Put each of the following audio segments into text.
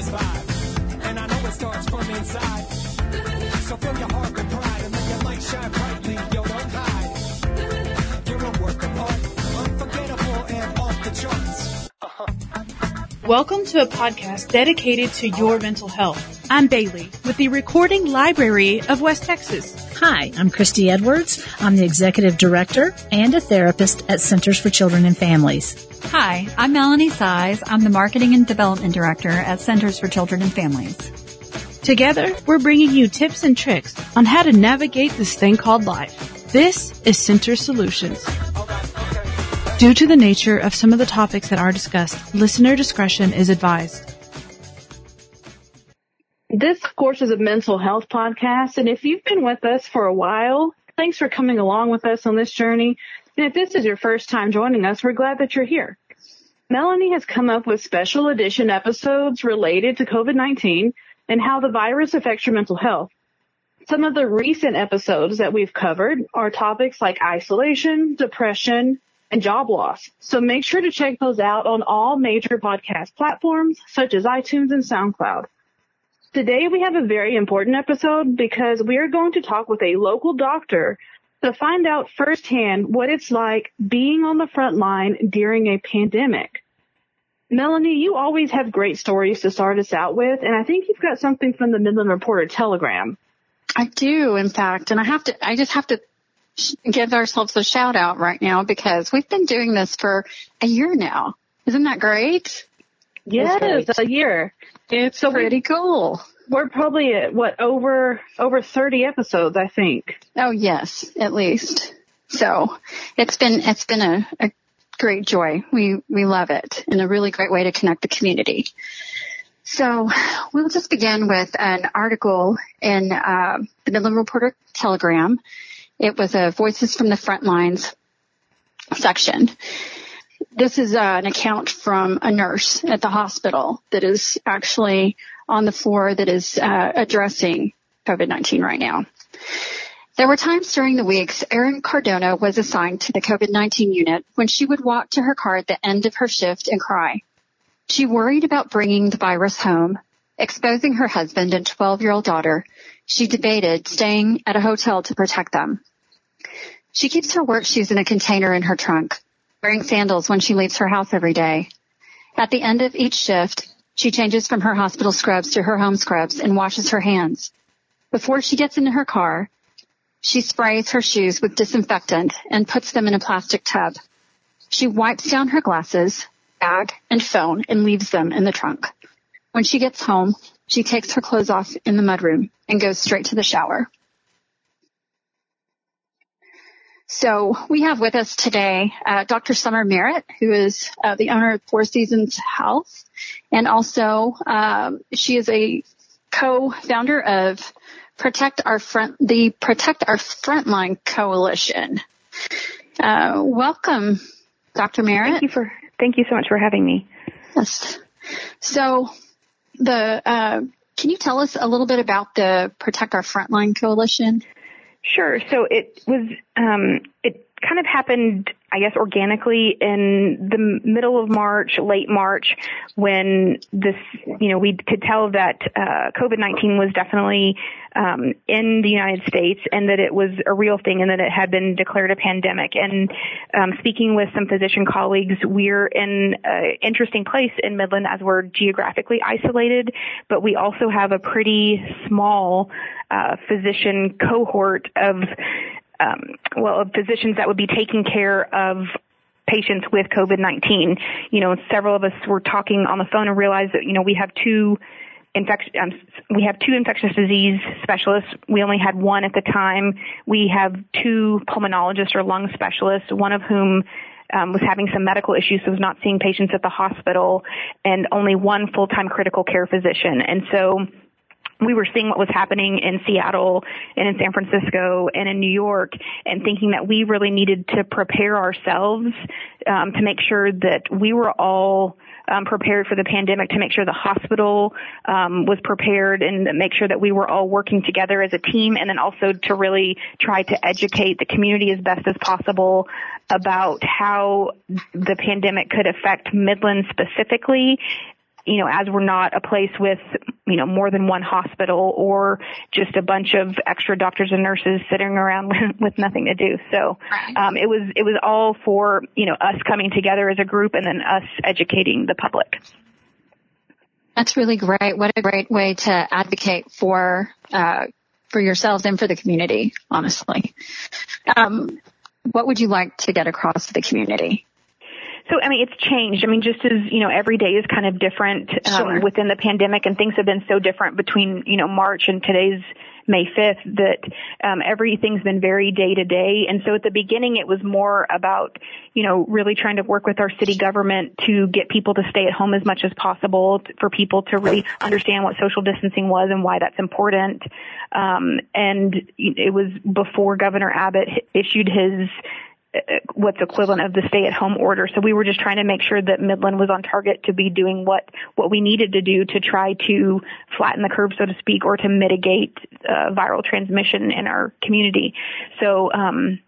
vibe. And I know it starts from inside. So fill your heart with pride and let your light shine brightly. Yo, don't hide. You're a work of art, unforgettable and off the charts. Welcome to a podcast dedicated to your mental health. I'm Bailey with the Recording Library of West Texas. Hi, I'm Christy Edwards. I'm the Executive Director and a therapist at Centers for Children and Families. Hi, I'm Melanie Size. I'm the Marketing and Development Director at Centers for Children and Families. Together, we're bringing you tips and tricks on how to navigate this thing called life. This is Center Solutions. Due to the nature of some of the topics that are discussed, listener discretion is advised. This, of course, is a mental health podcast. And if you've been with us for a while, thanks for coming along with us on this journey. And if this is your first time joining us, we're glad that you're here. Melanie has come up with special edition episodes related to COVID-19 and how the virus affects your mental health. Some of the recent episodes that we've covered are topics like isolation, depression, and job loss. So make sure to check those out on all major podcast platforms such as iTunes and SoundCloud. Today we have a very important episode because we are going to talk with a local doctor to find out firsthand what it's like being on the front line during a pandemic. Melanie, you always have great stories to start us out with, and I think you've got something from the Midland Reporter Telegram. I do, in fact, and I have to, I just have to give ourselves a shout out right now because we've been doing this for a year now. Isn't that great? Yes, a year. It's so pretty cool. We're probably at what over over 30 episodes, I think. Oh yes, at least. So it's been it's been a, a great joy. We we love it and a really great way to connect the community. So we'll just begin with an article in uh, the Midland Reporter Telegram. It was a Voices from the Front Lines section. This is uh, an account from a nurse at the hospital that is actually on the floor that is uh, addressing COVID-19 right now. There were times during the weeks Erin Cardona was assigned to the COVID-19 unit when she would walk to her car at the end of her shift and cry. She worried about bringing the virus home, exposing her husband and 12-year-old daughter. She debated staying at a hotel to protect them. She keeps her work shoes in a container in her trunk wearing sandals when she leaves her house every day. At the end of each shift, she changes from her hospital scrubs to her home scrubs and washes her hands. Before she gets into her car, she sprays her shoes with disinfectant and puts them in a plastic tub. She wipes down her glasses, bag, and phone and leaves them in the trunk. When she gets home, she takes her clothes off in the mudroom and goes straight to the shower. So we have with us today uh, Dr. Summer Merritt, who is uh, the owner of Four Seasons Health, and also um, she is a co-founder of Protect Our Front, the Protect Our Frontline Coalition. Uh, welcome, Dr. Merritt. Thank you for thank you so much for having me. Yes. So the uh, can you tell us a little bit about the Protect Our Frontline Coalition? Sure. So it was, um, it kind of happened, I guess, organically in the middle of March, late March, when this, you know, we could tell that uh, COVID-19 was definitely um, in the United States and that it was a real thing and that it had been declared a pandemic. And um, speaking with some physician colleagues, we're in an interesting place in Midland as we're geographically isolated, but we also have a pretty small uh, physician cohort of um, well, of physicians that would be taking care of patients with COVID-19. You know, several of us were talking on the phone and realized that, you know, we have two infection, um, we have two infectious disease specialists. We only had one at the time. We have two pulmonologists or lung specialists, one of whom um, was having some medical issues, so was not seeing patients at the hospital, and only one full-time critical care physician. And so we were seeing what was happening in Seattle and in San Francisco and in New York and thinking that we really needed to prepare ourselves um, to make sure that we were all um, prepared for the pandemic to make sure the hospital um, was prepared and make sure that we were all working together as a team and then also to really try to educate the community as best as possible about how the pandemic could affect Midland specifically you know, as we're not a place with, you know, more than one hospital or just a bunch of extra doctors and nurses sitting around with, with nothing to do. So, um, it was, it was all for, you know, us coming together as a group and then us educating the public. That's really great. What a great way to advocate for, uh, for yourselves and for the community, honestly. Um, what would you like to get across to the community? So, I mean, it's changed. I mean, just as, you know, every day is kind of different um, Sure. within the pandemic and things have been so different between, you know, March and today's May 5th that um, everything's been very day to day. And so at the beginning, it was more about, you know, really trying to work with our city government to get people to stay at home as much as possible, t- for people to really understand what social distancing was and why that's important. Um, and it was before Governor Abbott h- issued his what's equivalent of the stay at home order. So we were just trying to make sure that Midland was on target to be doing what, what we needed to do to try to flatten the curve, so to speak, or to mitigate uh, viral transmission in our community. So, um,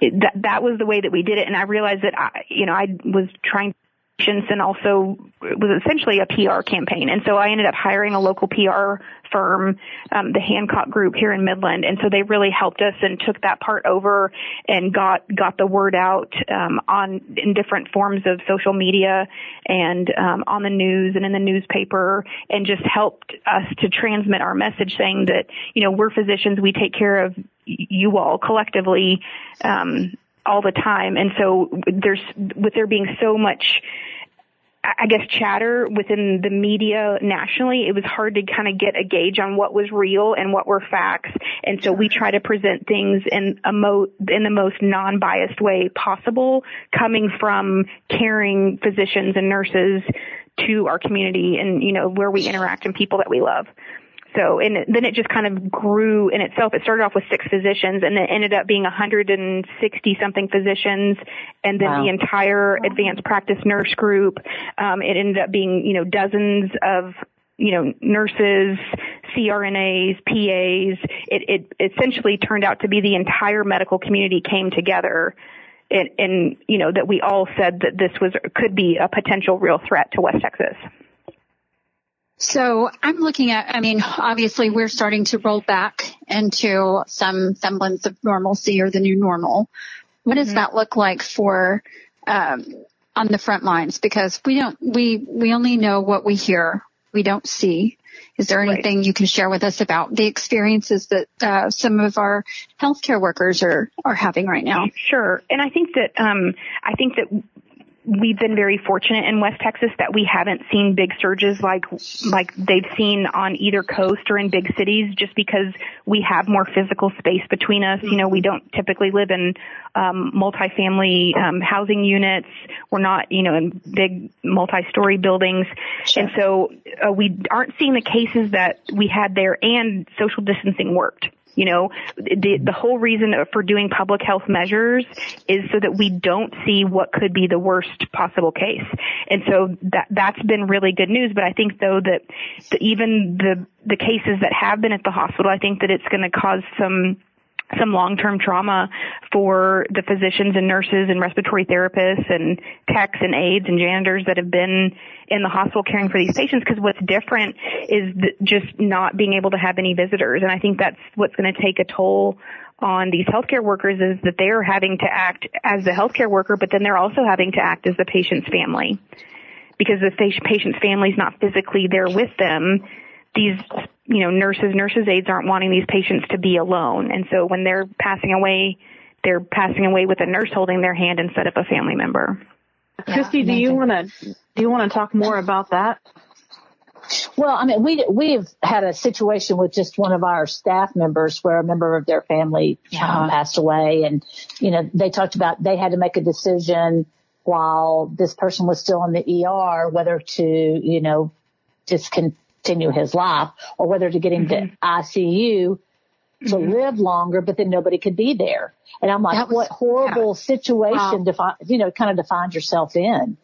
that that was the way that we did it, and I realized that I, you know, I was trying patients and also it was essentially a PR campaign. And so I ended up hiring a local PR firm, um, the Hancock Group here in Midland, and so they really helped us and took that part over and got got the word out um, on in different forms of social media and um, on the news and in the newspaper, and just helped us to transmit our message, saying that you know we're physicians, we take care of you all collectively. Um, all the time. And so there's, with there being so much, I guess, chatter within the media nationally, it was hard to kind of get a gauge on what was real and what were facts. And so we try to present things in a mo, in the most non-biased way possible, coming from caring physicians and nurses to our community and, you know, where we interact and people that we love. So, and then it just kind of grew in itself. It started off with six physicians and then ended up being 160 something physicians and then Wow. the entire advanced practice nurse group. Um, it ended up being, you know, dozens of you know, nurses, CRNAs, PAs. It, it essentially turned out to be the entire medical community came together and, and, you know, that we all said that this was, could be a potential real threat to West Texas. So I'm looking at, I mean, obviously we're starting to roll back into some semblance of normalcy or the new normal. What does that look like for, um, on the front lines? Because we don't, we, we only know what we hear. We don't see. Is there Right. anything you can share with us about the experiences that, uh, some of our healthcare workers are, are having right now? Sure. And I think that, um, I think that we've been very fortunate in West Texas that we haven't seen big surges like, like they've seen on either coast or in big cities just because we have more physical space between us. You know, we don't typically live in, um, multifamily, um, housing units. We're not, you know, in big multi-story buildings. And so, uh, we aren't seeing the cases that we had there and social distancing worked. You know, the, the whole reason for doing public health measures is so that we don't see what could be the worst possible case. And so that, that's been really good news. But I think though that the, even the, the cases that have been at the hospital, I think that it's going to cause some, some long-term trauma for the physicians and nurses and respiratory therapists and techs and aides and janitors that have been in the hospital caring for these patients. Because what's different is just not being able to have any visitors. And I think that's what's going to take a toll on these healthcare workers is that they're having to act as the healthcare worker but then they're also having to act as the patient's family. Because the patient's family's not physically there with them these you know nurses nurses aides aren't wanting these patients to be alone. And so when they're passing away they're passing away with a nurse holding their hand instead of a family member. Christy, do you want to do you want to talk more about that? Well, I mean, we we've had a situation with just one of our staff members where a member of their family um, passed away, and you know they talked about they had to make a decision while this person was still in the ER whether to you know discontinue his life or whether to get him to ICU to live longer, but then nobody could be there. And I'm like, was- what horrible situation Wow. to find, you know, kind of find yourself in.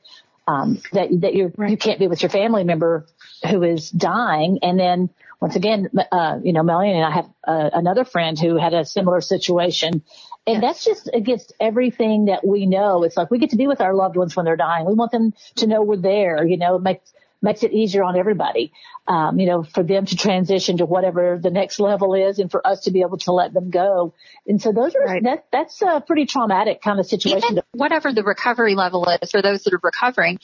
Um, that, that you're, you can't be with your family member who is dying. And then once again, uh, you know, Melanie and I have uh, another friend who had a similar situation And that's just against everything that we know. It's like we get to be with our loved ones when they're dying. We want them to know we're there, you know, it makes, makes it easier on everybody. Um, you know, for them to transition to whatever the next level is and for us to be able to let them go. And so those are, right. that, that's a pretty traumatic kind of situation. Even whatever the recovery level is for those that are recovering,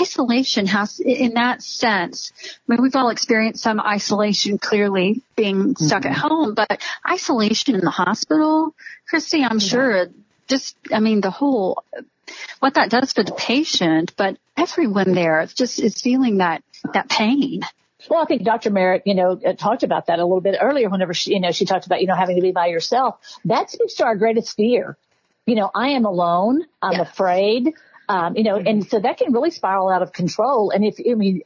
isolation has, in that sense, I mean, we've all experienced some isolation clearly being stuck mm-hmm. at home, but isolation in the hospital, Christy, I'm yeah. sure just, I mean, the whole, what that does for the patient, but everyone there just is feeling that, that pain. Well, I think Dr. Merritt, you know, uh, talked about that a little bit earlier whenever she, you know, she talked about, you know, having to be by yourself. That speaks to our greatest fear. You know, I am alone. I'm yes. afraid. Um, you know, and so that can really spiral out of control. And if, I mean,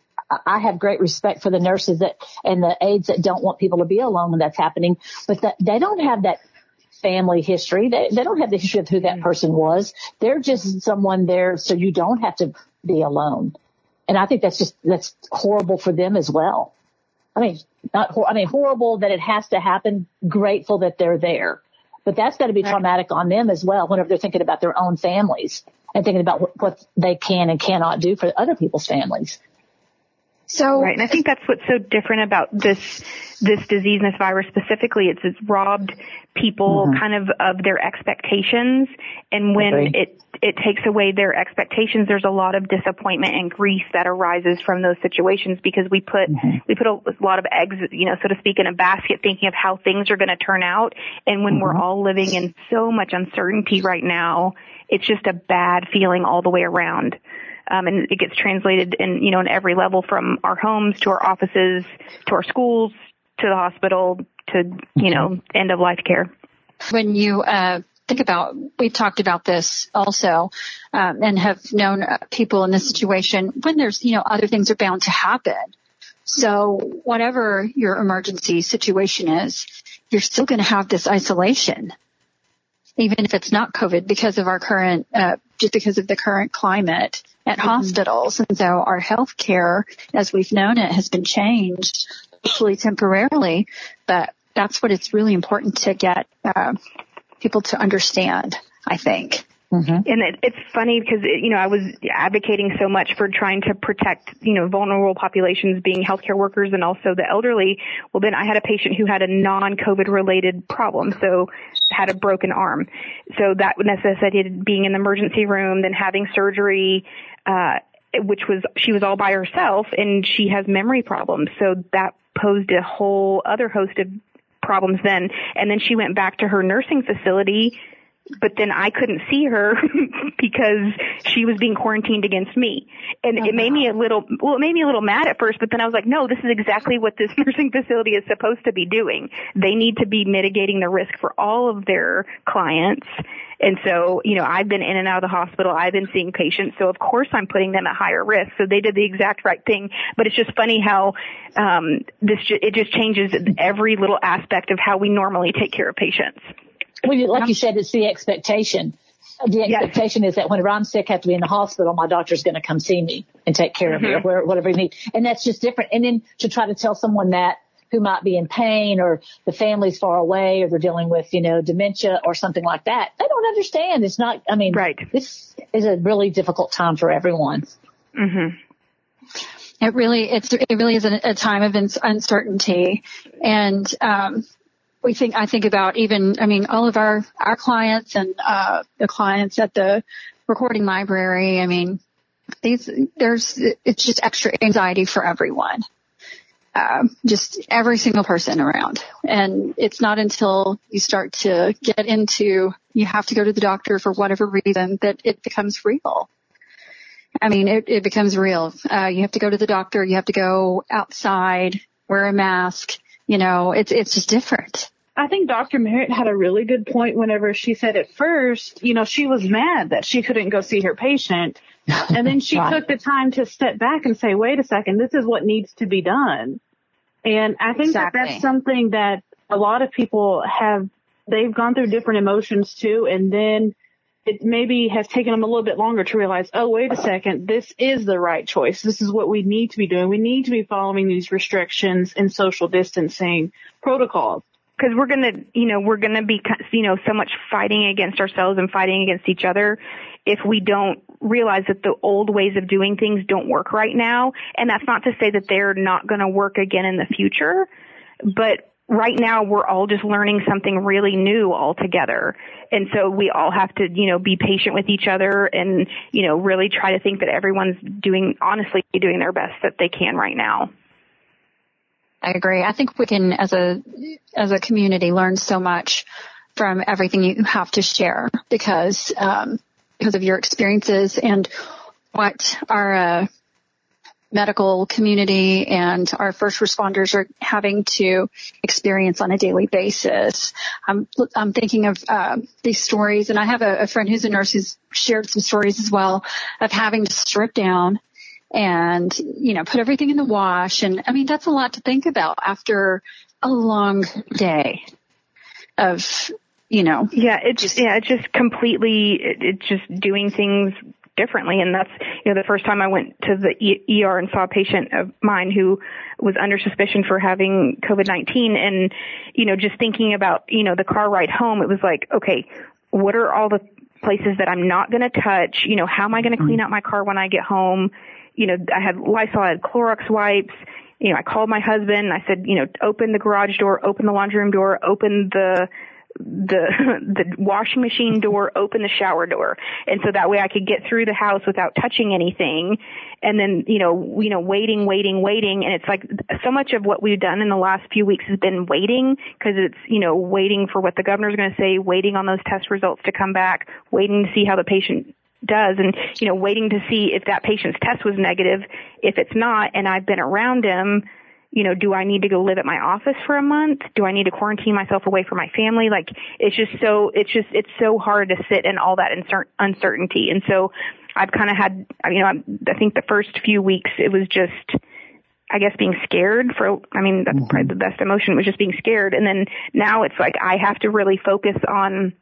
I have great respect for the nurses that and the aides that don't want people to be alone when that's happening, but that they don't have that family history. They, they don't have the history of who that person was. They're just someone there so you don't have to be alone. And I think that's just, that's horrible for them as well. I mean, not, I mean, horrible that it has to happen, grateful that they're there. But that's got to be traumatic on them as well whenever they're thinking about their own families and thinking about what, what they can and cannot do for other people's families. So right, and I think that's what's so different about this this disease and this virus specifically. It's it's robbed people mm-hmm. kind of of their expectations, and when okay. it it takes away their expectations, there's a lot of disappointment and grief that arises from those situations because we put mm-hmm. we put a, a, lot of eggs, you know, so to speak, in a basket, thinking of how things are going to turn out, and when mm-hmm. we're all living in so much uncertainty right now, it's just a bad feeling all the way around um, and it gets translated in you know in every level from our homes to our offices to our schools to the hospital to you know end of life care. When you uh, think about, we've talked about this also, um, and have known uh, people in this situation when there's you know other things are bound to happen. So whatever your emergency situation is, you're still going to have this isolation even if it's not COVID, because of our current, uh, just because of the current climate at mm-hmm. hospitals. And so our health care, as we've known it, has been changed, hopefully temporarily, but that's what it's really important to get uh, people to understand, I think. Mm-hmm. And it, it's funny because, it, you know, I was advocating so much for trying to protect, you know, vulnerable populations being healthcare workers and also the elderly. Well, then I had a patient who had a non-COVID related problem. So had a broken arm. So that necessitated being in the emergency room, then having surgery, uh, which was, she was all by herself and she has memory problems. So that posed a whole other host of problems then. And then she went back to her nursing facility but then I couldn't see her because she was being quarantined against me. And oh, it made me a little, well, it made me a little mad at first, but then I was like, no, this is exactly what this nursing facility is supposed to be doing. They need to be mitigating the risk for all of their clients. And so, you know, I've been in and out of the hospital. I've been seeing patients. So of course I'm putting them at higher risk. So they did the exact right thing. But it's just funny how, um, this, it just changes every little aspect of how we normally take care of patients. Well, like you said, it's the expectation. The expectation yes. is that whenever I'm sick, I have to be in the hospital, my doctor's going to come see me and take care mm-hmm. of me or mm-hmm. whatever you need. And that's just different. And then to try to tell someone that who might be in pain or the family's far away or they're dealing with, you know, dementia or something like that, they don't understand. It's not, I mean, right. this is a really difficult time for everyone. Mm-hmm. It really, it's, it really is a, a time of uncertainty. And, um, we think, I think about even, I mean, all of our, our clients and, uh, the clients at the recording library. I mean, these, there's, it's just extra anxiety for everyone. Um, just every single person around. And it's not until you start to get into, you have to go to the doctor for whatever reason that it becomes real. I mean, it, it becomes real. Uh, you have to go to the doctor. You have to go outside, wear a mask you know, it's, it's just different. I think Dr. Merritt had a really good point whenever she said at first, you know, she was mad that she couldn't go see her patient. And then she took the time to step back and say, wait a second, this is what needs to be done. And I think exactly. that that's something that a lot of people have, they've gone through different emotions too. And then it maybe has taken them a little bit longer to realize, oh, wait a second, this is the right choice. This is what we need to be doing. We need to be following these restrictions and social distancing protocols. Because we're gonna, you know, we're gonna be, you know, so much fighting against ourselves and fighting against each other if we don't realize that the old ways of doing things don't work right now. And that's not to say that they're not gonna work again in the future, but right now we're all just learning something really new all together. And so we all have to, you know, be patient with each other and, you know, really try to think that everyone's doing, honestly, doing their best that they can right now. I agree. I think we can, as a as a community, learn so much from everything you have to share because um, because of your experiences and what our uh, medical community and our first responders are having to experience on a daily basis. I'm I'm thinking of uh, these stories, and I have a, a friend who's a nurse who's shared some stories as well of having to strip down and, you know, put everything in the wash. And I mean, that's a lot to think about after a long day of, you know. Yeah, it's just, yeah, it's just completely, it's just doing things differently. And that's, you know, the first time I went to the ER and saw a patient of mine who was under suspicion for having COVID-19 and, you know, just thinking about, you know, the car ride home, it was like, okay, what are all the places that I'm not going to touch? You know, how am I going to clean out my car when I get home? You know, I had Lysol, I had Clorox wipes. You know, I called my husband. I said, you know, open the garage door, open the laundry room door, open the the the washing machine door, open the shower door, and so that way I could get through the house without touching anything. And then you know, you know, waiting, waiting, waiting, and it's like so much of what we've done in the last few weeks has been waiting because it's you know waiting for what the governor's going to say, waiting on those test results to come back, waiting to see how the patient does and you know waiting to see if that patient's test was negative. If it's not and I've been around him you know do I need to go live at my office for a month? Do I need to quarantine myself away from my family? Like it's just so it's just it's so hard to sit in all that uncertainty. And so I've kind of had you know I think the first few weeks it was just I guess being scared for, I mean, that's mm-hmm. probably the best emotion was just being scared. And then now it's like I have to really focus on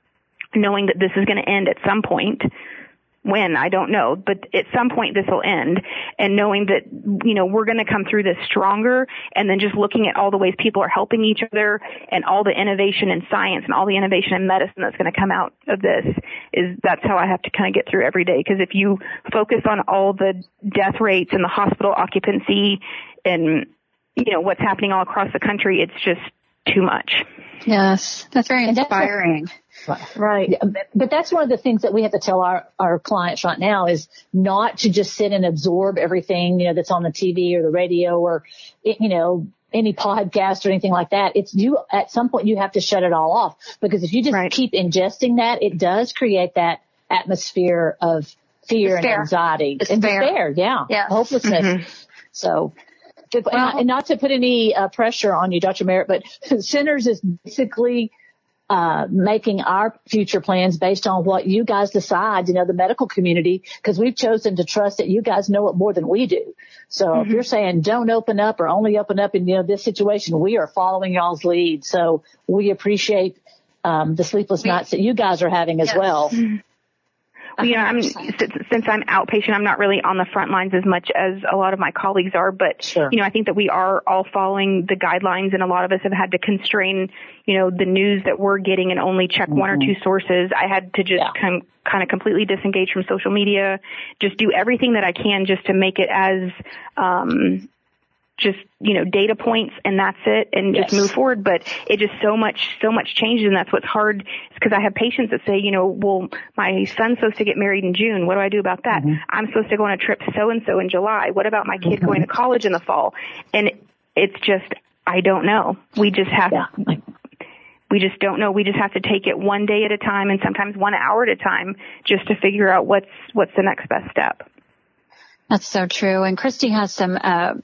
knowing that this is going to end at some point when I don't know, but at some point this will end and knowing that, you know, we're going to come through this stronger and then just looking at all the ways people are helping each other and all the innovation in science and all the innovation in medicine that's going to come out of this is that's how I have to kind of get through every day. Cause if you focus on all the death rates and the hospital occupancy and, you know, what's happening all across the country, it's just too much. Yes. That's very inspiring. Right. But that's one of the things that we have to tell our, our clients right now is not to just sit and absorb everything, you know, that's on the TV or the radio or, you know, any podcast or anything like that. It's you, at some point you have to shut it all off because if you just right. keep ingesting that, it does create that atmosphere of fear despair. and anxiety despair. and despair. Yeah. Yes. Hopelessness. Mm-hmm. So well, and not to put any uh, pressure on you, Dr. Merritt, but Centers is basically uh, making our future plans based on what you guys decide, you know, the medical community, because we've chosen to trust that you guys know it more than we do. So mm-hmm. if you're saying don't open up or only open up in, you know, this situation, we are following y'all's lead. So we appreciate um, the sleepless nights that you guys are having as yes. well. You know, I'm since I'm outpatient, I'm not really on the front lines as much as a lot of my colleagues are. But sure. you know, I think that we are all following the guidelines, and a lot of us have had to constrain, you know, the news that we're getting and only check mm-hmm. one or mm-hmm. two sources. I had to just yeah. kind kind of completely disengage from social media, just do everything that I can just to make it as um just you know data points and that's it and yes. just move forward but it just so much so much changes and that's what's hard because i have patients that say you know well my son's supposed to get married in june what do i do about that mm-hmm. i'm supposed to go on a trip so and so in july what about my kid mm-hmm. going to college in the fall and it's just i don't know we just have yeah. we just don't know we just have to take it one day at a time and sometimes one hour at a time just to figure out what's what's the next best step that's so true. And Christy has some uh,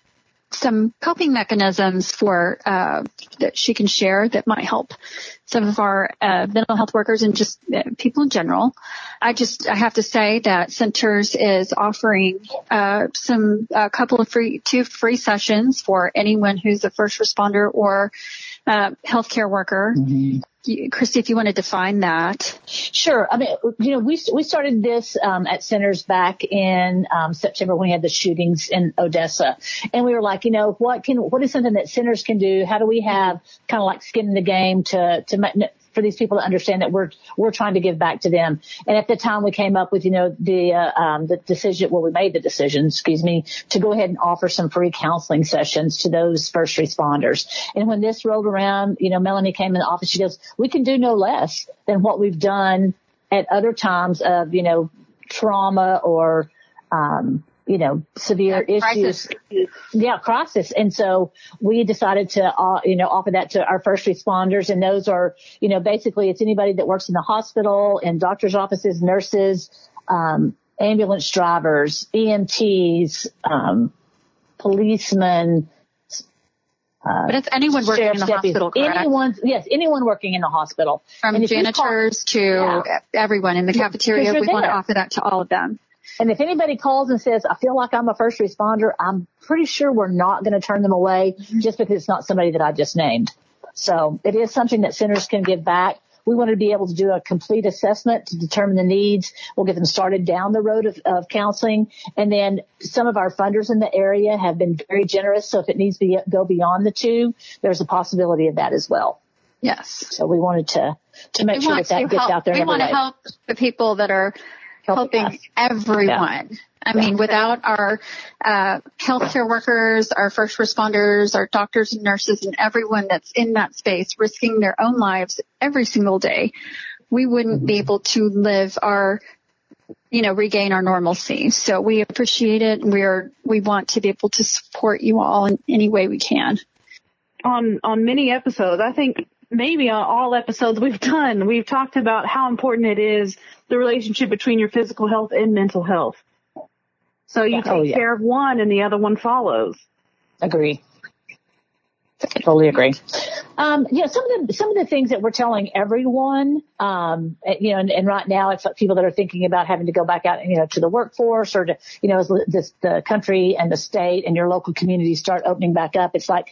some coping mechanisms for uh, that she can share that might help some of our uh, mental health workers and just uh, people in general. I just I have to say that Centers is offering uh, some a couple of free two free sessions for anyone who's a first responder or uh, healthcare worker. Mm-hmm. Christy, if you want to define that. Sure. I mean, you know, we we started this um, at centers back in um, September when we had the shootings in Odessa, and we were like, you know, what can what is something that centers can do? How do we have kind of like skin in the game to to for these people to understand that we're we're trying to give back to them. And at the time, we came up with you know the uh, um, the decision. Well, we made the decision, excuse me, to go ahead and offer some free counseling sessions to those first responders. And when this rolled around, you know, Melanie came in the office. She goes, "We can do no less than what we've done at other times of you know trauma or um, you know, severe yeah, issues. Crisis. Yeah, crisis. And so we decided to, uh, you know, offer that to our first responders. And those are, you know, basically it's anybody that works in the hospital and doctor's offices, nurses, um, ambulance drivers, EMTs, um, policemen, uh, but it's anyone working in the deputies, hospital, correct? Anyone, yes, anyone working in the hospital. From janitors call, to yeah. everyone in the cafeteria, we there. want to offer that to all of them. And if anybody calls and says, I feel like I'm a first responder, I'm pretty sure we're not going to turn them away mm-hmm. just because it's not somebody that I just named. So it is something that centers can give back. We want to be able to do a complete assessment to determine the needs. We'll get them started down the road of, of counseling. And then some of our funders in the area have been very generous. So if it needs to go beyond the two, there's a possibility of that as well. Yes. So we wanted to, to make we sure that that gets help, out there. We want to help the people that are helping, helping everyone. Yeah. I mean, without our uh, healthcare workers, our first responders, our doctors and nurses, and everyone that's in that space risking their own lives every single day, we wouldn't mm-hmm. be able to live our, you know, regain our normalcy. So we appreciate it. We are, we want to be able to support you all in any way we can. On on many episodes, I think maybe on all episodes we've done, we've talked about how important it is the relationship between your physical health and mental health. So you take oh, yeah. care of one and the other one follows. Agree. Totally agree. Um, you know, some of the some of the things that we're telling everyone, um, you know, and, and right now it's like people that are thinking about having to go back out, you know, to the workforce or to, you know, as this, the country and the state and your local community start opening back up. It's like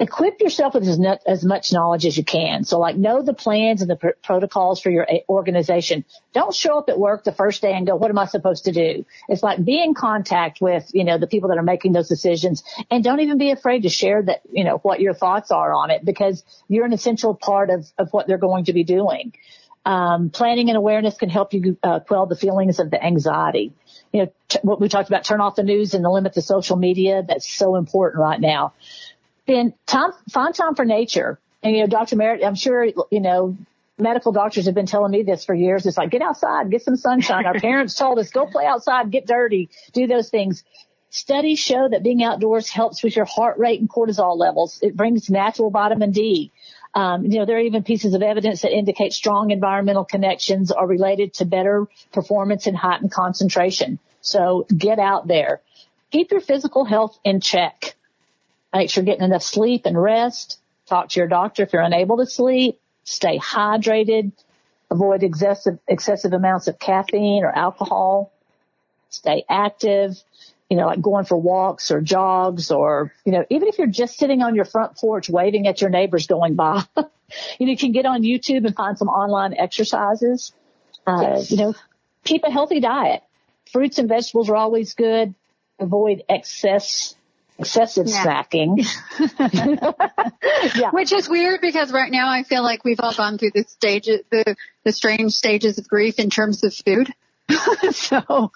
equip yourself with as, as, much knowledge as you can. So like know the plans and the pr- protocols for your organization. Don't show up at work the first day and go, what am I supposed to do? It's like be in contact with, you know, the people that are making those decisions and don't even be afraid to share that, you know, what your thoughts are on it because you're an essential part of, of what they're going to be doing. Um, planning and awareness can help you uh, quell the feelings of the anxiety. You know, t- what we talked about, turn off the news and limit the social media. That's so important right now then time, find time for nature. And, you know, Dr. Merritt, I'm sure, you know, medical doctors have been telling me this for years. It's like, get outside, get some sunshine. Our parents told us, go play outside, get dirty, do those things. Studies show that being outdoors helps with your heart rate and cortisol levels. It brings natural vitamin D. Um, you know, there are even pieces of evidence that indicate strong environmental connections are related to better performance and heightened concentration. So get out there. Keep your physical health in check. Make sure you're getting enough sleep and rest. Talk to your doctor if you're unable to sleep. Stay hydrated. Avoid excessive, excessive amounts of caffeine or alcohol. Stay active. You know, like going for walks or jogs or, you know, even if you're just sitting on your front porch waving at your neighbors going by, you know, you can get on YouTube and find some online exercises. Uh, yes. you know, keep a healthy diet. Fruits and vegetables are always good. Avoid excess excessive yeah. snacking. yeah. Which is weird because right now I feel like we've all gone through the stages, the, the strange stages of grief in terms of food. so, uh,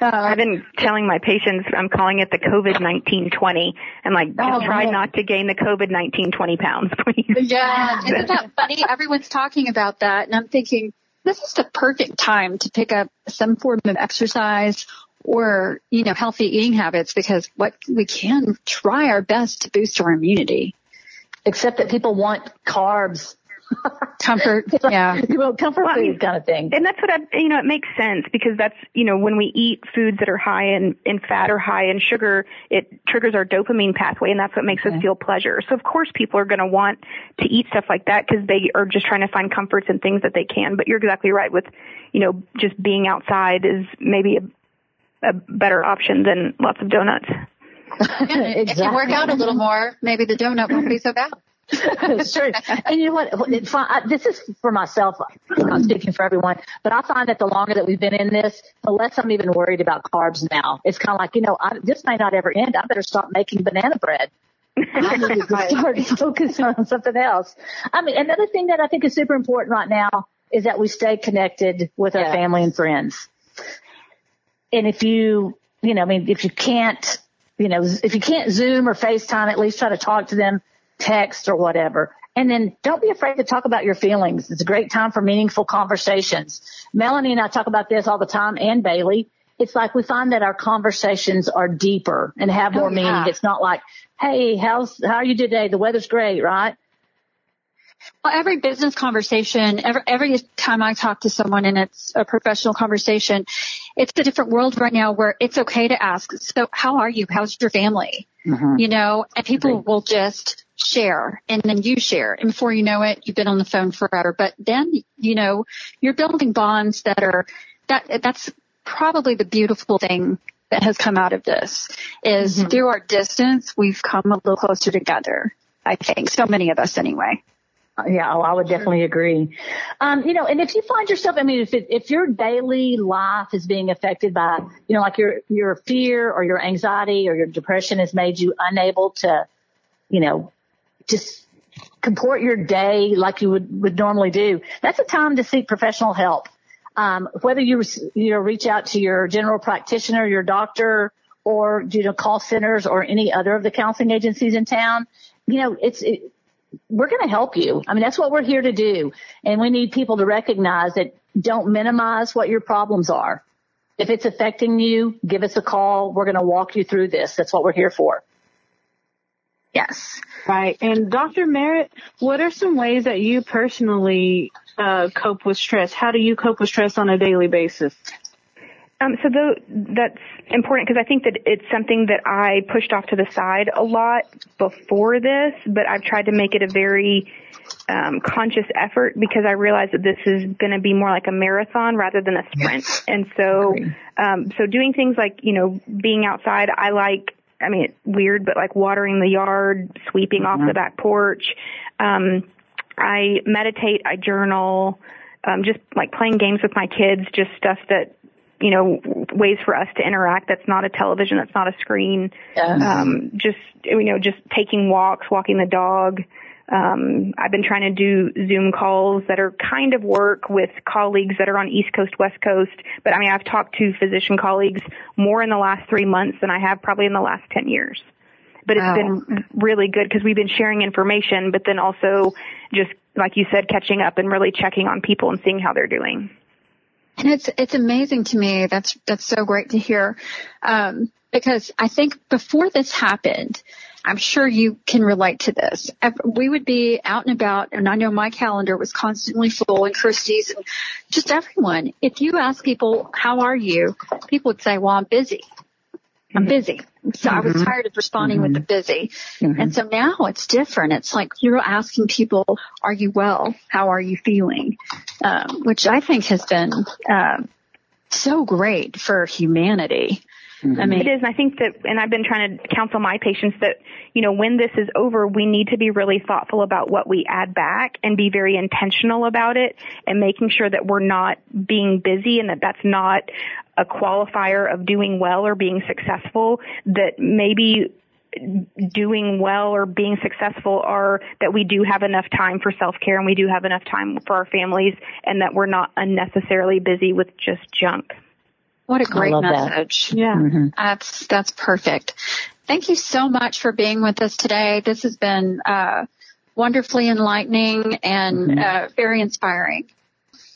I've been telling my patients, I'm calling it the COVID-19 20. I'm like, oh, try man. not to gain the COVID-19 20 pounds, please. Yeah. Isn't that funny? Everyone's talking about that and I'm thinking, this is the perfect time to pick up some form of exercise or, you know, healthy eating habits because what we can try our best to boost our immunity. Except that people want carbs. comfort, yeah. Well, comfort well, food I mean, kind of thing. And that's what I, you know, it makes sense because that's, you know, when we eat foods that are high in, in fat or high in sugar, it triggers our dopamine pathway and that's what makes okay. us feel pleasure. So of course people are going to want to eat stuff like that because they are just trying to find comforts and things that they can. But you're exactly right with, you know, just being outside is maybe a, a better option than lots of donuts. exactly. If you work out a little more, maybe the donut won't be so bad. it's true. And you know what? It's. I, this is for myself. I'm not speaking for everyone, but I find that the longer that we've been in this, the less I'm even worried about carbs now. It's kind of like, you know, I, this may not ever end. I better stop making banana bread. I need to start focusing on something else. I mean, another thing that I think is super important right now is that we stay connected with our family and friends. And if you, you know, I mean, if you can't, you know, if you can't Zoom or FaceTime, at least try to talk to them, text or whatever. And then don't be afraid to talk about your feelings. It's a great time for meaningful conversations. Melanie and I talk about this all the time and Bailey. It's like we find that our conversations are deeper and have oh, more Oh, yeah. meaning. It's not like, Hey, how's, how are you today? The weather's great, right? Well, every business conversation, every, every time I talk to someone and it's a professional conversation, it's a different world right now where it's okay to ask, so how are you? How's your family? Mm-hmm. You know, and people will just share and then you share and before you know it, you've been on the phone forever. But then, you know, you're building bonds that are, that, that's probably the beautiful thing that has come out of this is mm-hmm. through our distance, we've come a little closer together. I think so many of us anyway. Yeah, oh, I would definitely agree. Um, you know, and if you find yourself, I mean, if it, if your daily life is being affected by, you know, like your your fear or your anxiety or your depression has made you unable to, you know, just comport your day like you would would normally do, that's a time to seek professional help. Um, whether you you know reach out to your general practitioner, your doctor, or you know call centers or any other of the counseling agencies in town, you know, it's it, we're going to help you. I mean, that's what we're here to do. And we need people to recognize that don't minimize what your problems are. If it's affecting you, give us a call. We're going to walk you through this. That's what we're here for. Yes. Right. And Dr. Merritt, what are some ways that you personally uh, cope with stress? How do you cope with stress on a daily basis? Um, so though that's important because I think that it's something that I pushed off to the side a lot before this, but I've tried to make it a very um, conscious effort because I realize that this is going to be more like a marathon rather than a sprint. And so, um, so doing things like you know being outside, I like. I mean, it's weird, but like watering the yard, sweeping off the back porch. Um, I meditate, I journal, um, just like playing games with my kids, just stuff that, you know, ways for us to interact. That's not a television, that's not a screen. Um, just, you know, just taking walks, walking the dog. Um, I've been trying to do Zoom calls that are kind of work with colleagues that are on East Coast, West Coast. But I mean, I've talked to physician colleagues more in the last three months than I have probably in the last 10 years but it's Wow. been really good because we've been sharing information, but then also just like you said, catching up and really checking on people and seeing how they're doing. And it's it's amazing to me. That's that's so great to hear, um, because I think before this happened, I'm sure you can relate to this. We would be out and about, and I know my calendar was constantly full, and Christy's, and just everyone. If you ask people how are you, people would say, "Well, I'm busy. I'm busy." So I was tired of responding with the busy, and so now it's different. It's like you're asking people, "Are you well? How are you feeling?" Um, which I think has been um so great for humanity. Mm-hmm. I mean, It is, and I think that, and I've been trying to counsel my patients that, you know, when this is over, we need to be really thoughtful about what we add back and be very intentional about it and making sure that we're not being busy and that that's not a qualifier of doing well or being successful, that maybe doing well or being successful are that we do have enough time for self-care and we do have enough time for our families and that we're not unnecessarily busy with just junk. What a great love that. message. Yeah. That's that's perfect. Thank you so much for being with us today. This has been uh, wonderfully enlightening and uh, very inspiring.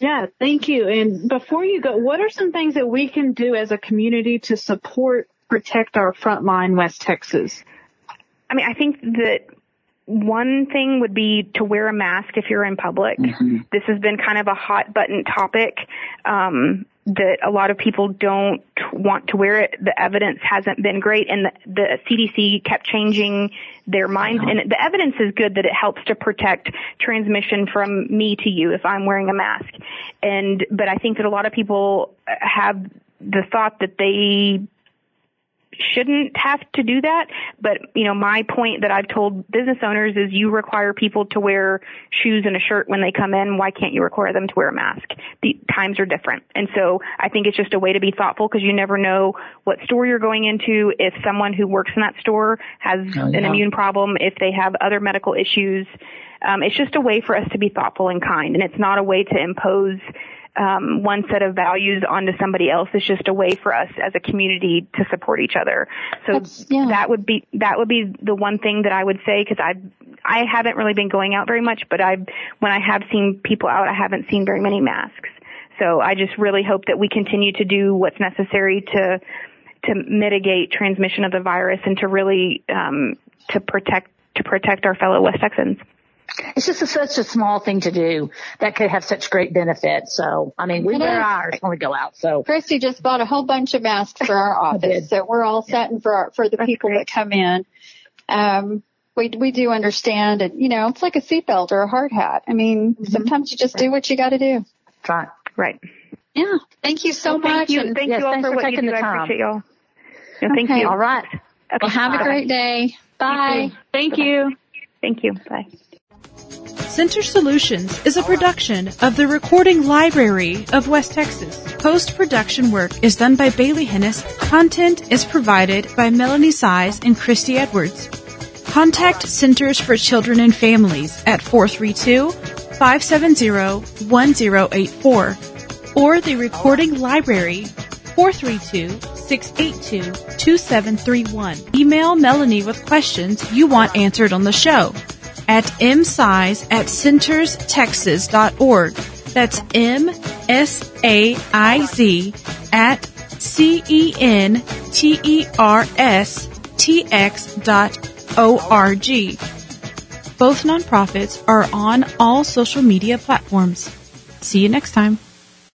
Yeah, thank you. And before you go, what are some things that we can do as a community to support, protect our frontline West Texas? I mean, I think that one thing would be to wear a mask if you're in public. This has been kind of a hot button topic um, that a lot of people don't want to wear it. The evidence hasn't been great, and the, the CDC kept changing their minds. And the evidence is good that it helps to protect transmission from me to you if I'm wearing a mask. And but I think that a lot of people have the thought that they shouldn't have to do that. But, you know, my point that I've told business owners is you require people to wear shoes and a shirt when they come in. Why can't you require them to wear a mask? The times are different. And so I think it's just a way to be thoughtful because you never know what store you're going into. If someone who works in that store has Oh, yeah. an immune problem, if they have other medical issues, um, it's just a way for us to be thoughtful and kind. And it's not a way to impose um, one set of values onto somebody else. It's just a way for us as a community to support each other. So yeah. that would be that would be the one thing that I would say because I I haven't really been going out very much, but I when I have seen people out, I haven't seen very many masks. So I just really hope that we continue to do what's necessary to to mitigate transmission of the virus and to really um, to protect to protect our fellow West Texans. It's just a, such a small thing to do that could have such great benefits. So, I mean, we It wear is. ours when we go out. So, Christy just bought a whole bunch of masks for our office, so we're all set and for our, for the That's people great. that come in. Um, we we do understand it. You know, it's like a seatbelt or a hard hat. I mean, Mm-hmm. sometimes you just do what you got to do. try. Right. Yeah. Thank you so Well, thank much. you. and- Thank Yes, you all for for what you taking do. the I time. appreciate y'all. No, thank Okay. you. All right. Okay. well, have a great day. Bye. Thank you. Thank you. Bye. Center Solutions is a production of the Recording Library of West Texas. Post-production work is done by Bailey Hennis. Content is provided by Melanie Saiz and Christy Edwards. Contact Centers for Children and Families at 432-570-1084 or the Recording Library 432-682-2731. Email Melanie with questions you want answered on the show at msaiz at centerstexas.org. That's M-S-A-I-Z at C-E-N-T-E-R-S T-X dot O-R-G. Both nonprofits are on all social media platforms. See you next time.